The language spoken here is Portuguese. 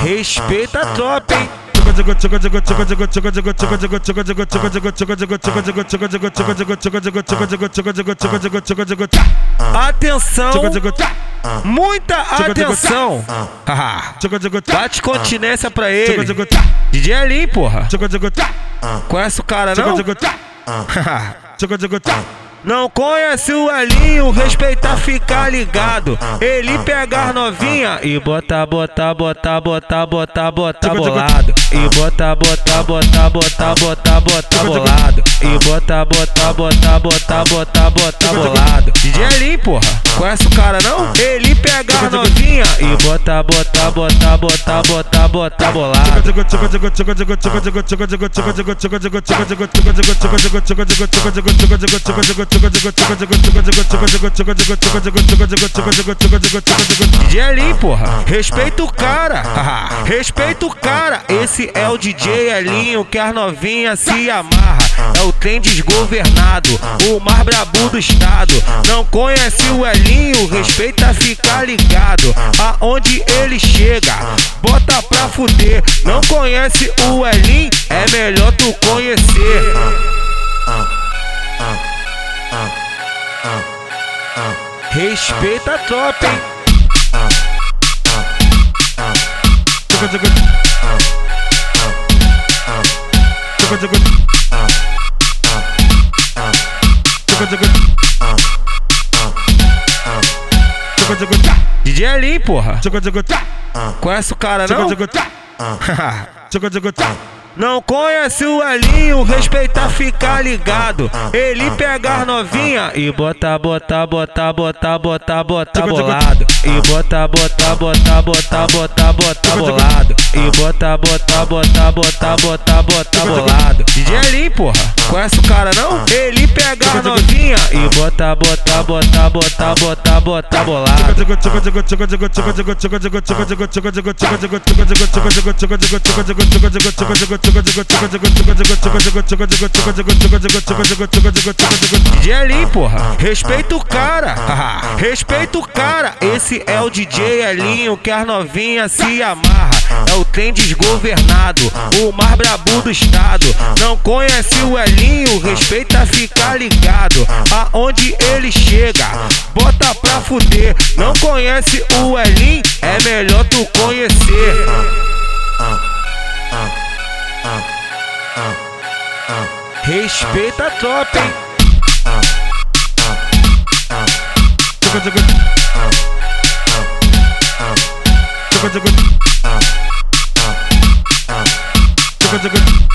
Respeita a tropa, hein? Atenção, muita atenção. Bate continência pra ele. DJ Alim, porra. Conhece o cara não? Não conhece o Elinho, respeita ficar ligado. Ele pega as novinha e bota, bota, bota, bota, bota, bota bolado. E bota, bota, bota, bota, bota, bota bolado. E bota, bota, bota, bota, bota, bota bolado. Elinho, porra, conhece o cara não? Ele pega as novinha e bota, bota, bota, bota, bota, bota bolado. DJ Alim, porra, respeita o cara, respeita o cara. Esse é o DJ Alinho que as novinhas se amarra. É o trem desgovernado, o mais brabo do estado. Não conhece o Elinho, respeita ficar ligado. Aonde ele chega, bota pra fuder. Não conhece o Elinho, é melhor tu conhecer. Respeita a tropa, hein? DJ Alim, porra. Conhece o cara não? Não conhece o Elinho, respeita ficar ligado. Ele pega as novinha e bota, bota, bota, bota, bota, bota bolado. E bota, bota, bota, bota, bota, bota bolado. E bota, bota, bota, bota, bota, bota bolado. DJ Elinho, porra, conhece o cara não? Ele pega as novinha e bota, bota, bota, bota, bota, bota bolado. DJ Alim, porra, respeita o cara, respeita o cara. Esse é o DJ Alinho que as novinhas se amarra. É o trem desgovernado, o mais brabo do estado. Não conhece o Elinho, respeita ficar ligado. Aonde ele chega, bota pra fuder. Não conhece o Elinho, é melhor tu conhecer. Respeita a tropa, hein? Chugga chugga